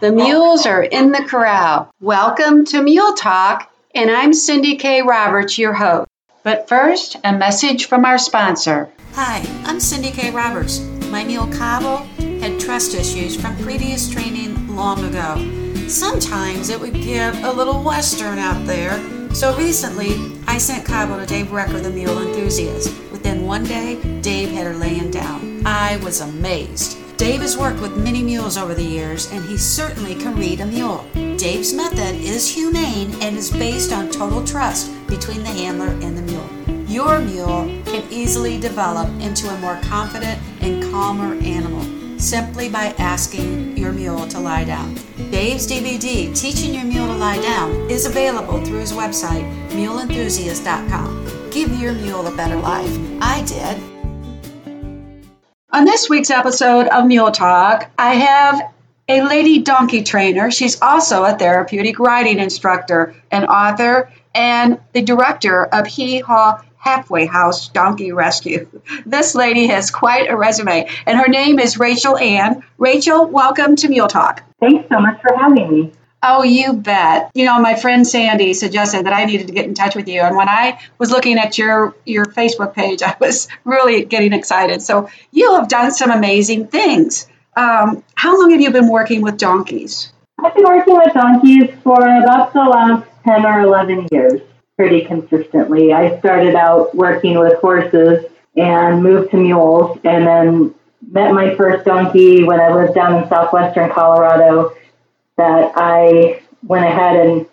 The mules are in the corral. Welcome to Mule Talk, and I'm Cindy K. Roberts, your host. But first, a message from our sponsor. Hi, I'm Cindy K. Roberts. My mule Cabo had trust issues from previous training long ago. Sometimes it would give a little western out there. So recently, I sent Cabo to Dave Recker, the mule enthusiast. Within one day, Dave had her laying down. I was amazed. Dave has worked with many mules over the years, and he certainly can read a mule. Dave's method is humane and is based on total trust between the handler and the mule. Your mule can easily develop into a more confident and calmer animal simply by asking your mule to lie down. Dave's DVD, Teaching Your Mule to Lie Down, is available through his website, muleenthusiast.com. Give your mule a better life. I did. On this week's episode of Mule Talk, I have a lady donkey trainer. She's also a therapeutic riding instructor, an author, and the director of Hee Haw Halfway House Donkey Rescue. This lady has quite a resume, and her name is Rachel Ann. Rachel, welcome to Mule Talk. Thanks so much for having me. Oh, you bet. You know, my friend Sandy suggested that I needed to get in touch with you. And when I was looking at your, your Facebook page, I was really getting excited. So you have done some amazing things. Um, how long have you been working with donkeys? I've been working with donkeys for about the last 10 or 11 years, pretty consistently. I started out working with horses and moved to mules, and then met my first donkey when I lived down in southwestern Colorado that I went ahead and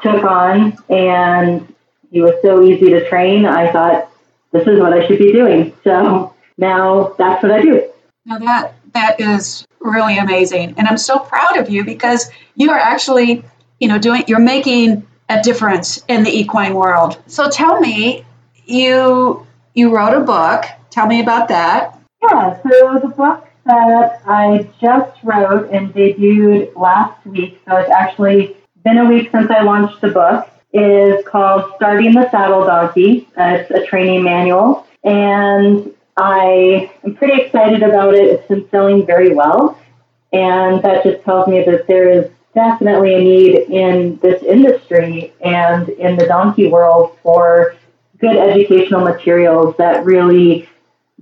took on, and he was so easy to train. I thought this is what I should be doing. So now that's what I do. Now that that is really amazing, and I'm so proud of you because you are actually, you know, doing you're making a difference in the equine world. So tell me, you you wrote a book. Tell me about that. Yeah, so the book that I just wrote and debuted last week, so it's actually been a week since I launched the book, is called Starting the Saddle Donkey. Uh, it's a training manual, and I am pretty excited about it. It's been selling very well, and that just tells me that there is definitely a need in this industry and in the donkey world for good educational materials that really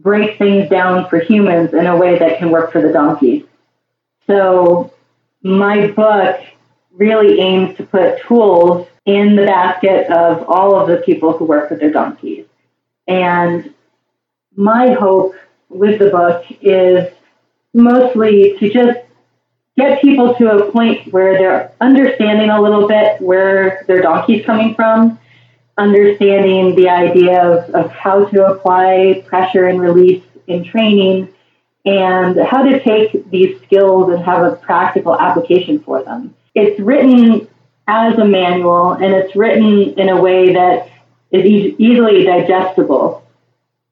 break things down for humans in a way that can work for the donkeys. So my book really aims to put tools in the basket of all of the people who work with their donkeys. And my hope with the book is mostly to just get people to a point where they're understanding a little bit where their donkey's coming from understanding the idea of, of how to apply pressure and release in training and how to take these skills and have a practical application for them. It's written as a manual and it's written in a way that is e- easily digestible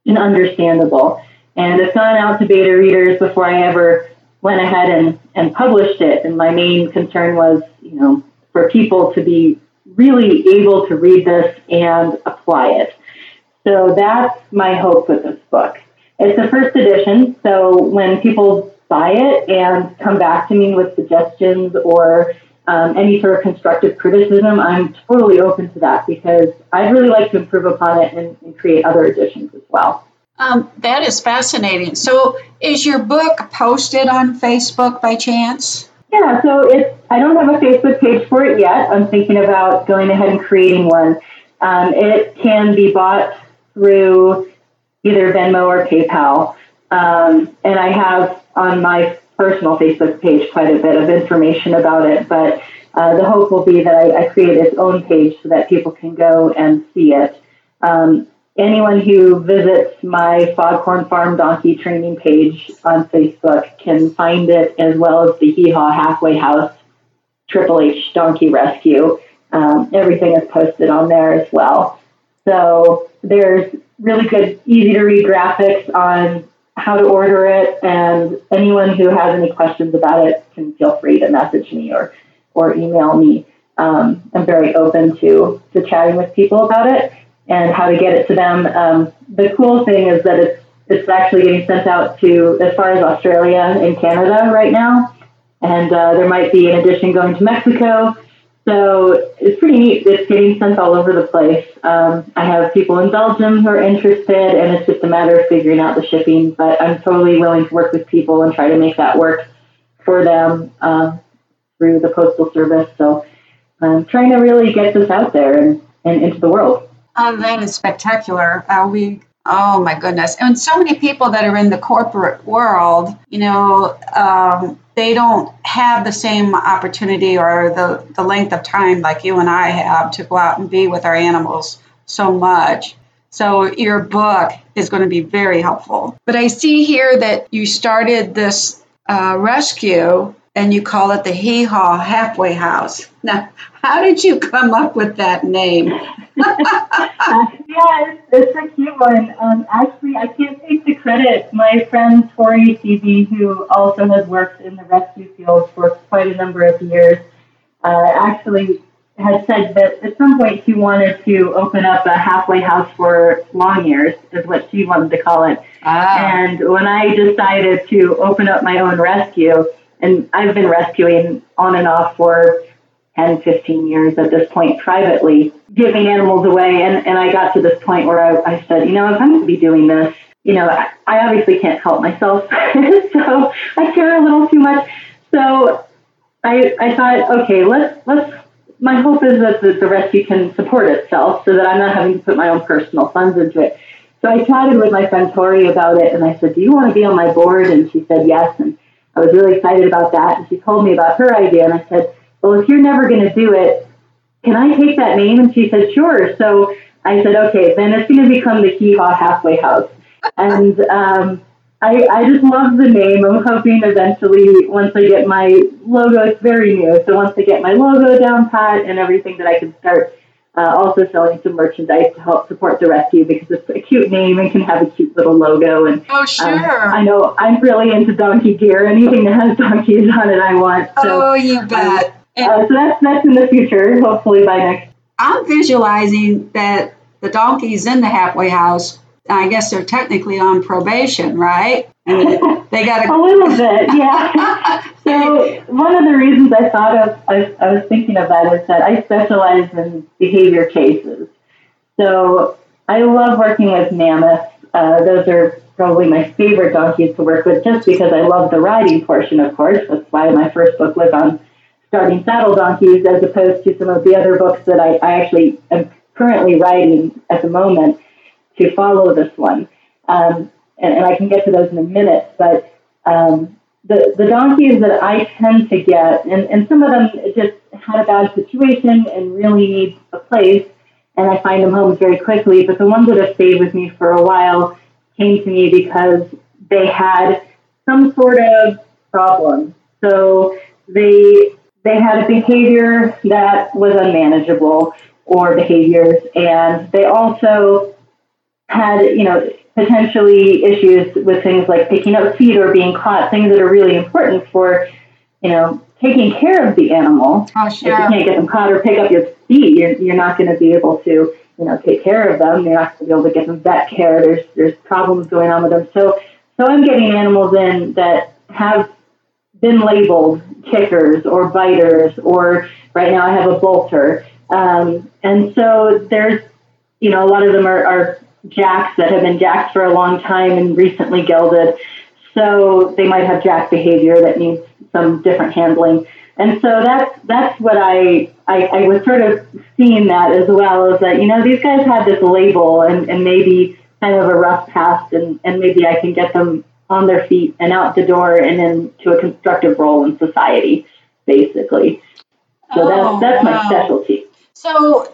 and understandable. And it's gone out to beta readers before I ever went ahead and, and published it. And my main concern was, you know, for people to be really able to read this and apply it. So that's my hope with this book. It's the first edition, so when people buy it and come back to me with suggestions or um, any sort of constructive criticism, I'm totally open to that because I'd really like to improve upon it and, and create other editions as well. Um, that is fascinating. So, is your book posted on Facebook by chance? Yeah, so it's I don't have a Facebook page for it yet. I'm thinking about going ahead and creating one. Um, it can be bought through either Venmo or PayPal, um, and I have on my personal Facebook page quite a bit of information about it. But uh, the hope will be that I, I, create its own page so that people can go and see it. Um, anyone who visits my Foghorn Farm Donkey Training page on Facebook can find it as well as the Hee Haw Halfway House Triple H Donkey Rescue. Um, everything is posted on there as well. So there's really good, easy to read graphics on how to order it, and anyone who has any questions about it can feel free to message me or, or email me. Um, I'm very open to, to chatting with people about it and how to get it to them. Um, the cool thing is that it's it's actually getting sent out to as far as Australia and Canada right now. and uh, there might be an addition going to Mexico. So it's pretty neat. It's getting sent all over the place. Um, I have people in Belgium who are interested, and it's just a matter of figuring out the shipping. But I'm totally willing to work with people and try to make that work for them uh, through the postal service. So I'm trying to really get this out there and, and into the world. Oh, that is spectacular. Uh, we Oh my goodness. And so many people that are in the corporate world, you know, um, they don't have the same opportunity or the, the length of time like you and I have to go out and be with our animals so much. So your book is going to be very helpful. But I see here that you started this uh, rescue and you call it the Hee Haw Halfway House. Now, how did you come up with that name? uh, yeah, it's, it's a cute one. Um, actually, I can't take the credit. My friend Tori Seavey, who also has worked in the rescue field for quite a number of years, uh, actually had said that at some point she wanted to open up a halfway house for long ears, is what she wanted to call it. Ah. And when I decided to open up my own rescue, and I've been rescuing on and off for 10, 15 years at this point privately, giving animals away. And, and I got to this point where I, I said, you know, if I'm going to be doing this, you know, I, obviously can't help myself. so I care a little too much. So I, I thought, okay, let's, let's, my hope is that the, the rescue can support itself so that I'm not having to put my own personal funds into it. So I chatted with my friend Tori about it and I said, do you want to be on my board? And she said, yes. And I was really excited about that. And she told me about her idea, and I said, Well, if you're never going to do it, can I take that name? And she said, Sure. So I said, Okay, then it's going to become the Hee Haw Halfway House. And um, I, I just love the name. I'm hoping eventually, once I get my logo, it's very new. So once I get my logo down pat and everything, that I can start uh, also selling some merchandise to help support the rescue because it's a cute name and can have a cute little logo. And oh, sure. Um, I know I'm really into donkey gear. Anything that has donkeys on it, I want. So, oh, you um, bet. uh, so that's that's in the future. Hopefully by next. I'm visualizing that the donkeys in the halfway house. I guess they're technically on probation, right? they got a, a little bit, yeah. so one of the reasons I thought of, I, I was thinking of that is that I specialize in behavior cases. So I love working with mammoths. Uh, those are probably my favorite donkeys to work with, just because I love the riding portion, of course. That's why my first book was on starting saddle donkeys, as opposed to some of the other books that I, I actually am currently writing at the moment to follow this one. Um, and, and I can get to those in a minute. But um, the the donkeys that I tend to get, and, and some of them just had a bad situation and really need a place, and I find them homes very quickly. But the ones that have stayed with me for a while came to me because they had some sort of problem. So they they had a behavior that was unmanageable or behaviors, and they also had you know potentially issues with things like picking up feed or being caught, things that are really important for, you know, taking care of the animal. Oh, sure. If you can't get them caught or pick up your feed, you're, you're not going to be able to, you know, take care of them. You're not going to be able to get them vet care. There's there's problems going on with them. So so I'm getting animals in that have been labeled kickers or biters, or right now I have a bolter. Um, and so there's, you know, a lot of them are, are jacks that have been jacks for a long time and recently gelded. So they might have jack behavior that needs some different handling. And so that's that's what I, I, I was sort of seeing that as well is that, you know, these guys have this label and, and maybe kind of a rough past and, and maybe I can get them on their feet and out the door and into a constructive role in society, basically. So oh, that's that's wow. my specialty. So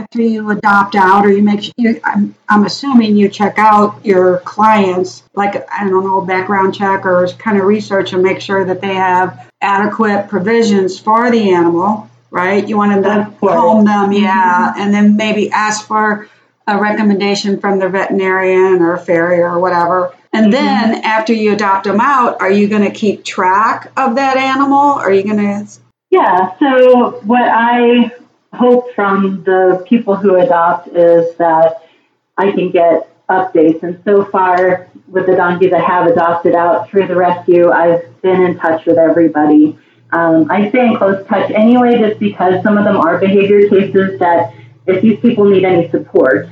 after you adopt out or you make you I'm, I'm assuming you check out your clients like i don't know background check or kind of research and make sure that they have adequate provisions for the animal right you want to home them yeah mm-hmm. and then maybe ask for a recommendation from the veterinarian or a farrier or whatever and mm-hmm. then after you adopt them out are you going to keep track of that animal are you going to yeah so what i hope from the people who adopt is that I can get updates. And so far, with the donkeys I have adopted out through the rescue, I've been in touch with everybody. Um, I stay in close touch anyway, just because some of them are behavior cases that if these people need any support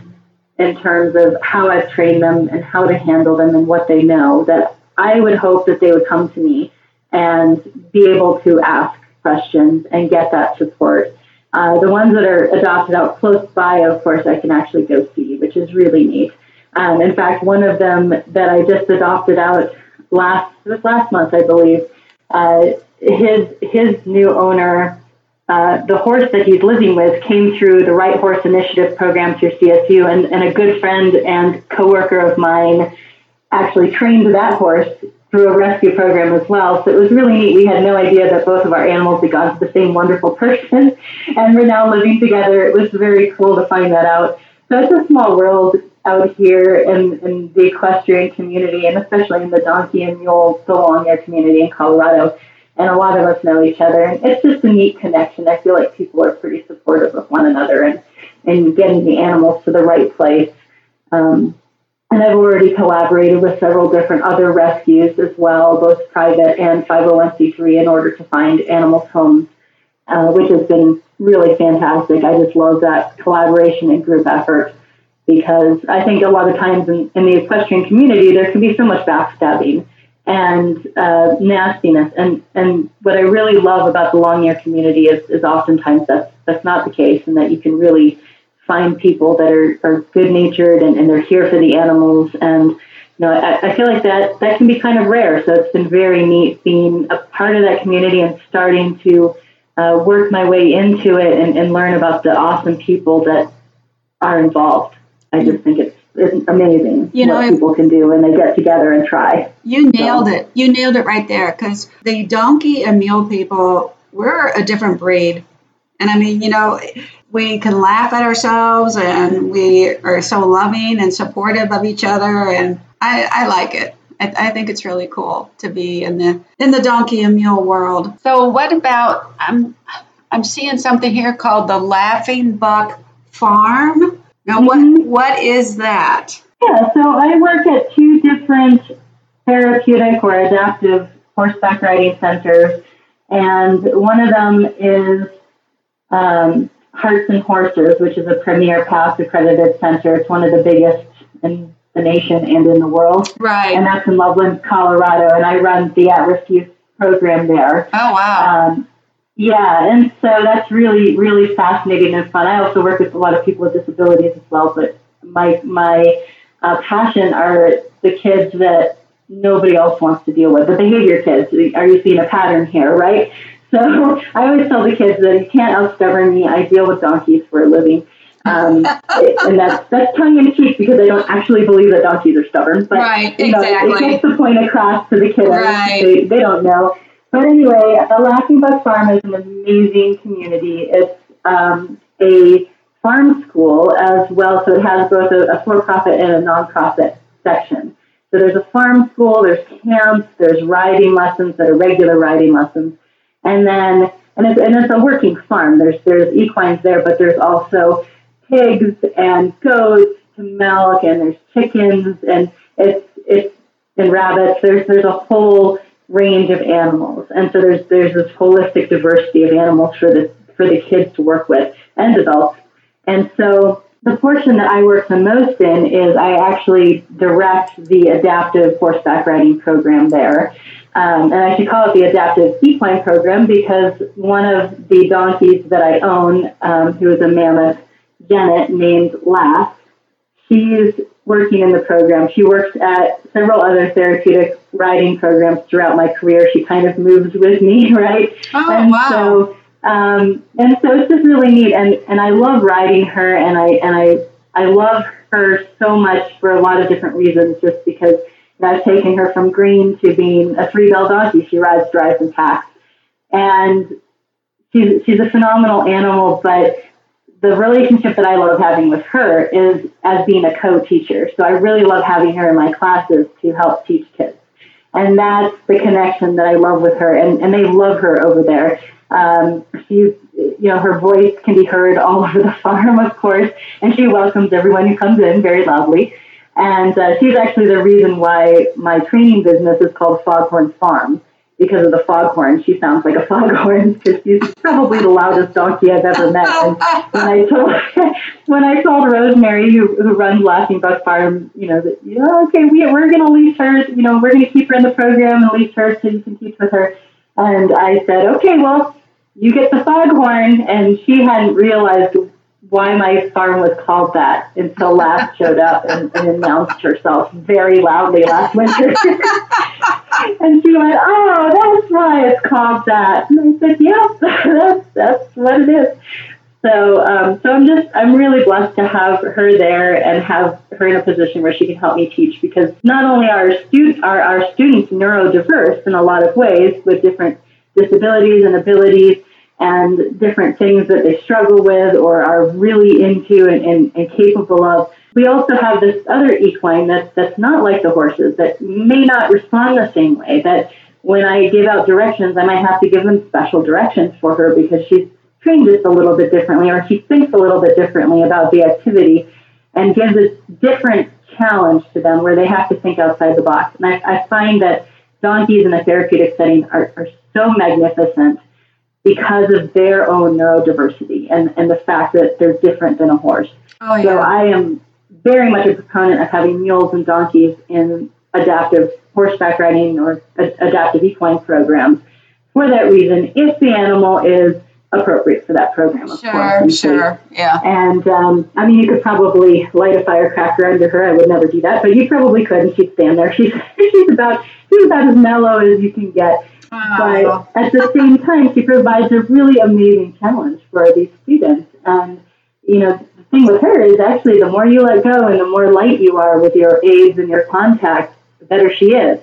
in terms of how I've trained them and how to handle them and what they know, that I would hope that they would come to me and be able to ask questions and get that support. Uh, the ones that are adopted out close by, of course, I can actually go see, which is really neat. Um, in fact, one of them that I just adopted out last last month, I believe. Uh, his his new owner, uh, the horse that he's living with, came through the Right Horse Initiative program through CSU, and, and a good friend and coworker of mine actually trained that horse through a rescue program as well. So it was really neat. We had no idea that both of our animals had gone to the same wonderful person, and we're now living together. It was very cool to find that out. So it's a small world out here in, in the equestrian community, and especially in the donkey and mule, hair community in Colorado. And a lot of us know each other, and it's just a neat connection. I feel like people are pretty supportive of one another and, and getting the animals to the right place. Um, and I've already collaborated with several different other rescues as well, both private and 501c3, in order to find animals homes, uh, which has been really fantastic. I just love that collaboration and group effort because I think a lot of times in, in the equestrian community, there can be so much backstabbing and uh, nastiness. And, and what I really love about the long ear community is, is oftentimes that's, that's not the case and that you can really find people that are, are good natured and, and they're here for the animals. And, you know, I, I feel like that, that can be kind of rare. So it's been very neat being a part of that community and starting to uh, work my way into it and, and learn about the awesome people that are involved. I just think it's it's amazing you know, what people can do when they get together and try. You nailed so. it. You nailed it right there because the donkey and mule people, we're a different breed. And I mean, you know, we can laugh at ourselves and we are so loving and supportive of each other. And I, I like it. I, I, think it's really cool to be in the in the donkey and mule world. So what about I'm I'm seeing something here called the Laughing Buck Farm. Now, mm-hmm. what what is that? Yeah, so I work at two different therapeutic or adaptive horseback riding centers, and one of them is um, Hearts and Horses, which is a premier PATH accredited center. It's one of the biggest in the nation and in the world. Right. And that's in Loveland, Colorado, and I run the at-risk youth program there. Oh wow. Um, yeah, and so that's really, really fascinating and fun. I also work with a lot of people with disabilities as well, but my my uh, passion are the kids that nobody else wants to deal with, the behavior kids. Are you seeing a pattern here, right? So I always tell the kids that you can't outstubborn me. I deal with donkeys for a living. Um, and that's that's tongue in cheek because I don't actually believe that donkeys are stubborn. But right, you know, exactly. it gets the point across to the kids. Right. They, they don't know. But anyway, the Laughing Buck Farm is an amazing community. It's um, a farm school as well, so it has both a, a for-profit and a non-profit section. So there's a farm school, there's camps, there's riding lessons that are regular riding lessons, and then and it's, and it's a working farm. There's there's equines there, but there's also pigs and goats to milk, and there's chickens, and it's it's and rabbits. There's there's a whole range of animals. And so there's there's this holistic diversity of animals for the for the kids to work with and adults. And so the portion that I work the most in is I actually direct the adaptive horseback riding program there. Um, and I should call it the adaptive equine program because one of the donkeys that I own, um, who is a mammoth, jennet, named Lass, she's working in the program. She works at several other therapeutic riding programs throughout my career. She kind of moves with me, right? Oh, and wow. So, um, and so it's just really neat, and, and I love riding her, and I and I I love her so much for a lot of different reasons. Just because I've taken her from green to being a three bell donkey. She rides, drives, and packs, and she's she's a phenomenal animal. But the relationship that I love having with her is as being a co-teacher. So I really love having her in my classes to help teach kids. And that's the connection that I love with her. And, and they love her over there. Um, she's, you know, her voice can be heard all over the farm, of course, and she welcomes everyone who comes in very loudly. And uh, she's actually the reason why my training business is called Foghorn Farm because of the foghorn. She sounds like a foghorn because she's probably the loudest donkey I've ever met. And when I told when I told Rosemary, who, who runs Laughing Buck Farm, you know that yeah, okay, we we're gonna lease her. You know, we're gonna keep her in the program and lease her so you can teach with her. And I said, okay, well, you get the foghorn, and she hadn't realized why my farm was called that until Laugh showed up and, and announced herself very loudly last winter. and she went, "Oh, that's why it's called that." And I said, "Yep, that's that's what it is." So, um, so I'm just I'm really blessed to have her there and have her in a position where she can help me teach because not only are student are our students neurodiverse in a lot of ways with different disabilities and abilities and different things that they struggle with or are really into and, and, and capable of. We also have this other equine that's, that's not like the horses, that may not respond the same way, that when I give out directions, I might have to give them special directions for her because she's trained just a little bit differently or she thinks a little bit differently about the activity and gives a different challenge to them where they have to think outside the box. And I, I find that donkeys in a therapeutic setting are, are so magnificent because of their own neurodiversity and, and the fact that they're different than a horse. Oh, yeah. So I am very much a proponent of having mules and donkeys in adaptive horseback riding or adaptive equine programs for that reason, if the animal is appropriate for that program, of sure, course. Sure, yeah. And um, I mean, you could probably light a firecracker under her. I would never do that, but you probably could, and she'd stand there. She's she's about she's about as mellow as you can get. But at the same time, she provides a really amazing challenge for these students. And, you know, the thing with her is actually the more you let go and the more light you are with your aids and your contact, the better she is.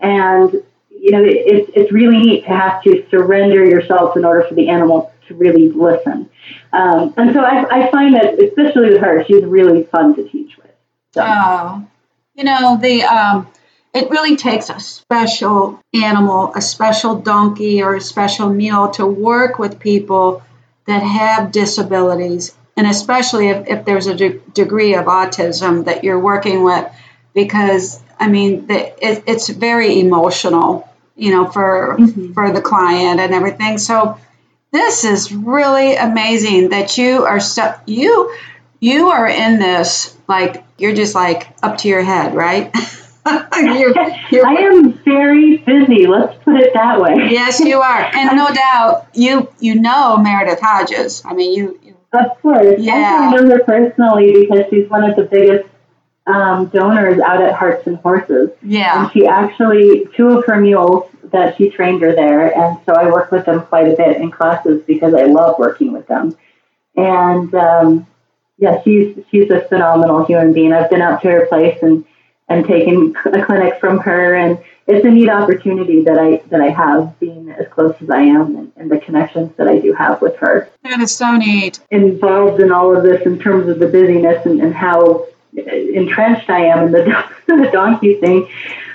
And, you know, it's, it's really neat to have to surrender yourself in order for the animal to really listen. Um, and so I, I find that, especially with her, she's really fun to teach with. So. Oh, you know, the, um, it really takes a special animal, a special donkey or a special mule to work with people that have disabilities, and especially if, if there's a de- degree of autism that you're working with, because I mean, the, it, it's very emotional, you know, for mm-hmm. for the client and everything. So this is really amazing that you are so you you are in this like you're just like up to your head, right? you're, you're, I am very busy. Let's put it that way. yes, you are, and no doubt you you know Meredith Hodges. I mean, you. you of course, yeah. I know her personally because she's one of the biggest um, donors out at Hearts and Horses. Yeah, and she actually two of her mules that she trained her there, and so I work with them quite a bit in classes because I love working with them. And um, yeah, she's she's a phenomenal human being. I've been out to her place and and taken a clinic from her. And it's a neat opportunity that I that I have being as close as I am and, and the connections that I do have with her. That is so neat. Involved in all of this in terms of the busyness and, and how entrenched I am in the, the donkey thing.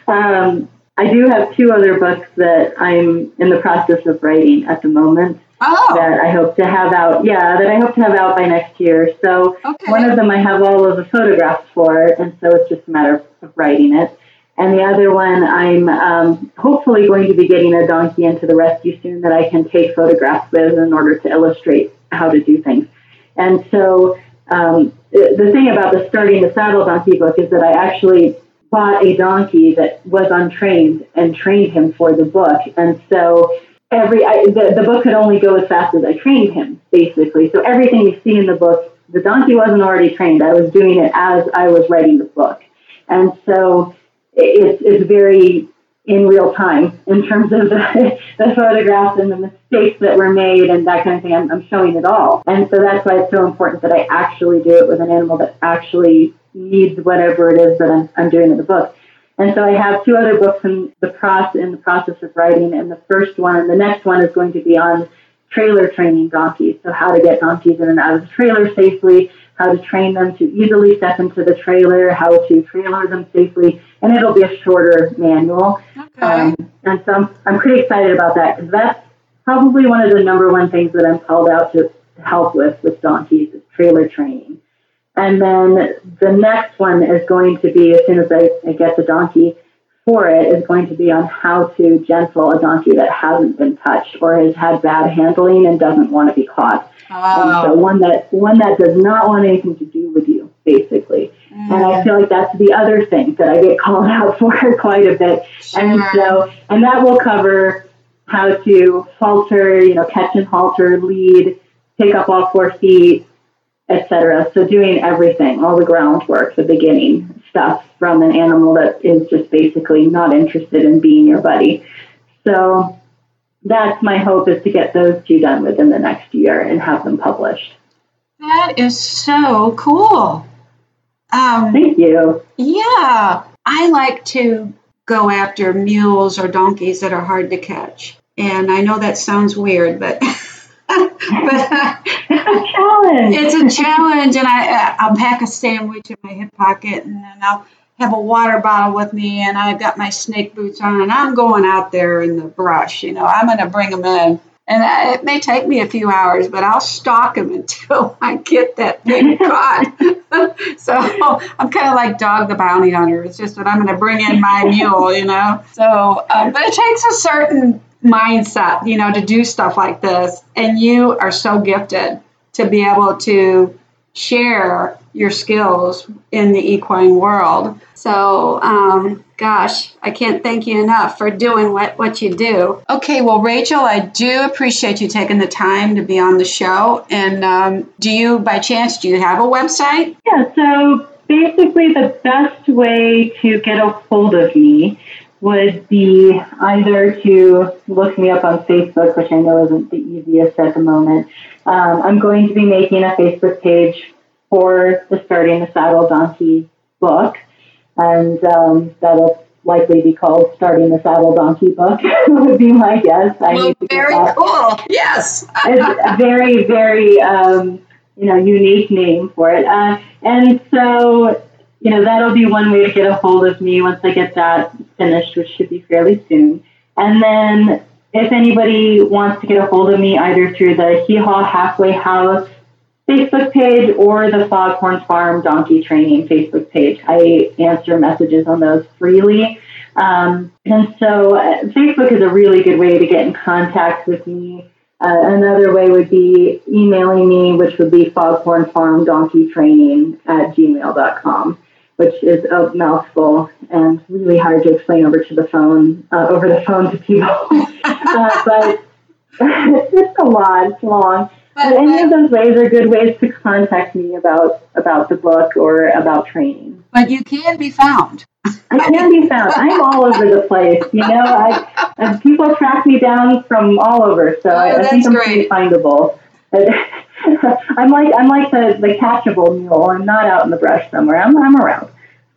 Um, I do have two other books that I'm in the process of writing at the moment. Oh. That I hope to have out, yeah, that I hope to have out by next year. So okay. one of them I have all of the photographs for, and so it's just a matter of writing it. And the other one, I'm um, hopefully going to be getting a donkey into the rescue soon that I can take photographs with in order to illustrate how to do things. And so um, the thing about the starting the saddle donkey book is that I actually bought a donkey that was untrained and trained him for the book. And so every I, the, the book could only go as fast as I trained him, basically. So everything you see in the book, the donkey wasn't already trained. I was doing it as I was writing the book, and so it's it's very in real time in terms of the, the photographs and the mistakes that were made and that kind of thing. I'm, I'm showing it all, and so that's why it's so important that I actually do it with an animal that actually needs whatever it is that I'm, I'm doing in the book. And so I have two other books in the process in the process of writing, and the first one, and the next one is going to be on trailer training donkeys. So how to get donkeys in and out of the trailer safely, how to train them to easily step into the trailer, how to trailer them safely, and it'll be a shorter manual. Okay. Um, and so I'm, I'm pretty excited about that because that's probably one of the number one things that I'm called out to help with with donkeys is trailer training. And then the next one is going to be, as soon as I, I get the donkey for it, is going to be on how to gentle a donkey that hasn't been touched or has had bad handling and doesn't want to be caught. Oh. And so one that one that does not want anything to do with you, basically. Mm. And I feel like that's the other thing that I get called out for quite a bit. And so, and that will cover how to halter, you know, catch and halter, lead, pick up all four feet, etc. So doing everything, all the groundwork, the beginning stuff from an animal that is just basically not interested in being your buddy. So that's my hope is to get those two done within the next year and have them published. That is so cool. Um, Thank you. yeah, I like to go after mules or donkeys that are hard to catch. And I know that sounds weird, but but a challenge. it's a challenge. And I I'll pack a sandwich in my hip pocket, and then I'll have a water bottle with me, and I've got my snake boots on, and I'm going out there in the brush. You know, I'm going to bring them in. And I- it may take me a few hours, but I'll stalk them until I get that thing caught. so I'm kind of like Dog the Bounty Hunter. It's just that I'm going to bring in my mule, you know. So, uh, but it takes a certain mindset, you know, to do stuff like this. And you are so gifted to be able to share your skills in the equine world. So, um, gosh, I can't thank you enough for doing what, what you do. Okay, well, Rachel, I do appreciate you taking the time to be on the show. And um, do you, by chance, do you have a website? Yeah, so basically, the best way to get a hold of me would be either to look me up on Facebook, which I know isn't the easiest at the moment. Um, I'm going to be making a Facebook page for the Starting the Saddle Donkey book, and um, that'll likely be called Starting the Saddle Donkey book, would be my guess. I Well, very cool. Yes. it's a very, very, um, you know, unique name for it. Uh, and so, you know, that'll be one way to get a hold of me once I get that finished, which should be fairly soon. And then if anybody wants to get a hold of me either through the Hee Haw Halfway House Facebook page or the Foghorn Farm Donkey Training Facebook page, I answer messages on those freely. Um, and so uh, Facebook is a really good way to get in contact with me. Uh, another way would be emailing me, which would be foghornfarmdonkeytraining at gmail.com, which is a mouthful and really hard to explain over to the phone, uh, over the phone to people. uh, but it's a lot, it's long. But any of those ways are good ways to contact me about about the book or about training. But you can be found. I can be found. I'm all over the place. You know, I, and people track me down from all over, so I, Oh, I think I'm pretty great. findable. I'm like I'm like the, the catchable mule. I'm not out in the brush somewhere. I'm I'm around.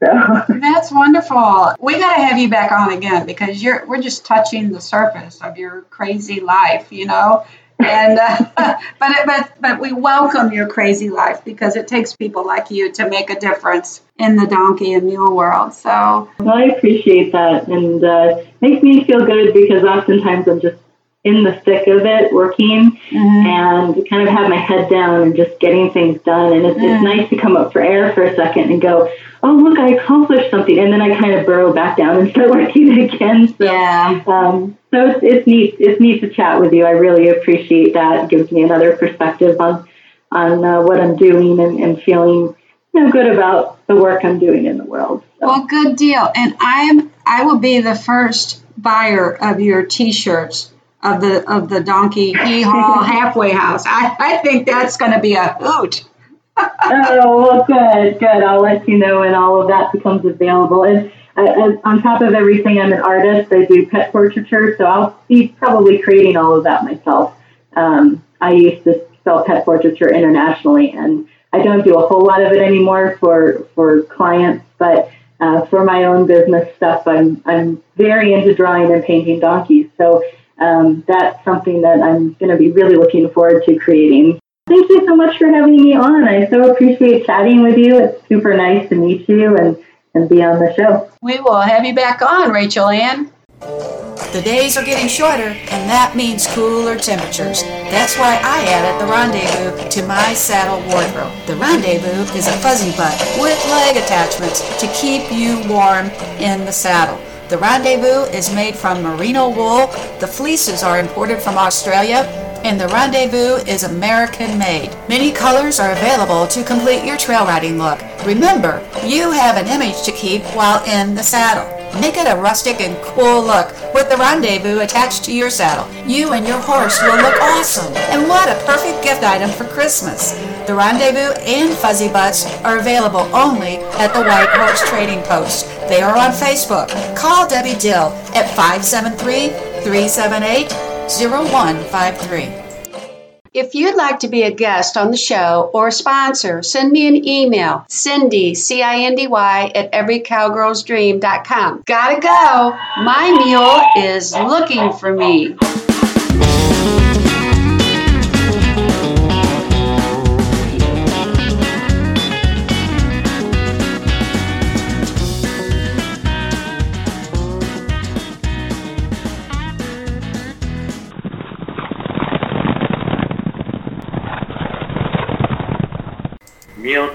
So That's wonderful. We got to have you back on again because you're we're just touching the surface of your crazy life, you know. And uh, but but but we welcome your crazy life because it takes people like you to make a difference in the donkey and mule world. So well, I appreciate that, and uh, makes me feel good because oftentimes I'm just in the thick of it, working, and kind of have my head down and just getting things done. And it's, Mm. it's nice to come up for air for a second and go, oh look, I accomplished something, and then I kind of burrow back down and start working again. So, yeah, um, so it's, it's neat. It's neat to chat with you. I really appreciate that. It gives me another perspective on on uh, what I'm doing and, and feeling you know good about the work I'm doing in the world. So. well, good deal. And I'm I will be the first buyer of your T-shirts of the of the donkey hee haw halfway house. I, I think that's going to be a hoot. oh, well, good, good. I'll let you know when all of that becomes available. And uh, uh, on top of everything, I'm an artist. I do pet portraiture, so I'll be probably creating all of that myself. Um, I used to sell pet portraiture internationally, and I don't do a whole lot of it anymore for for clients, but uh, for my own business stuff, I'm I'm very into drawing and painting donkeys. So um, that's something that I'm going to be really looking forward to creating. Thank you so much for having me on. I so appreciate chatting with you. It's super nice to meet you and, and be on the show. We will have you back on, Rachel Ann. The days are getting shorter, and that means cooler temperatures. That's why I added the Rendezvous to my saddle wardrobe. The Rendezvous is a fuzzy butt with leg attachments to keep you warm in the saddle. The Rendezvous is made from merino wool. The fleeces are imported from Australia and the Rendezvous is American made. Many colors are available to complete your trail riding look. Remember, you have an image to keep while in the saddle. Make it a rustic and cool look with the rendezvous attached to your saddle. You and your horse will look awesome. And what a perfect gift item for Christmas. The rendezvous and fuzzy butts are available only at the White Horse Trading Post. They are on Facebook. Call Debbie Dill at 573 378 0153. If you'd like to be a guest on the show or a sponsor, send me an email, Cindy, C-I-N-D-Y, at everycowgirlsdream.com. Gotta go. My mule is looking for me.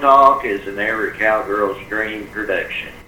Talk is an Every Cowgirl's Dream production.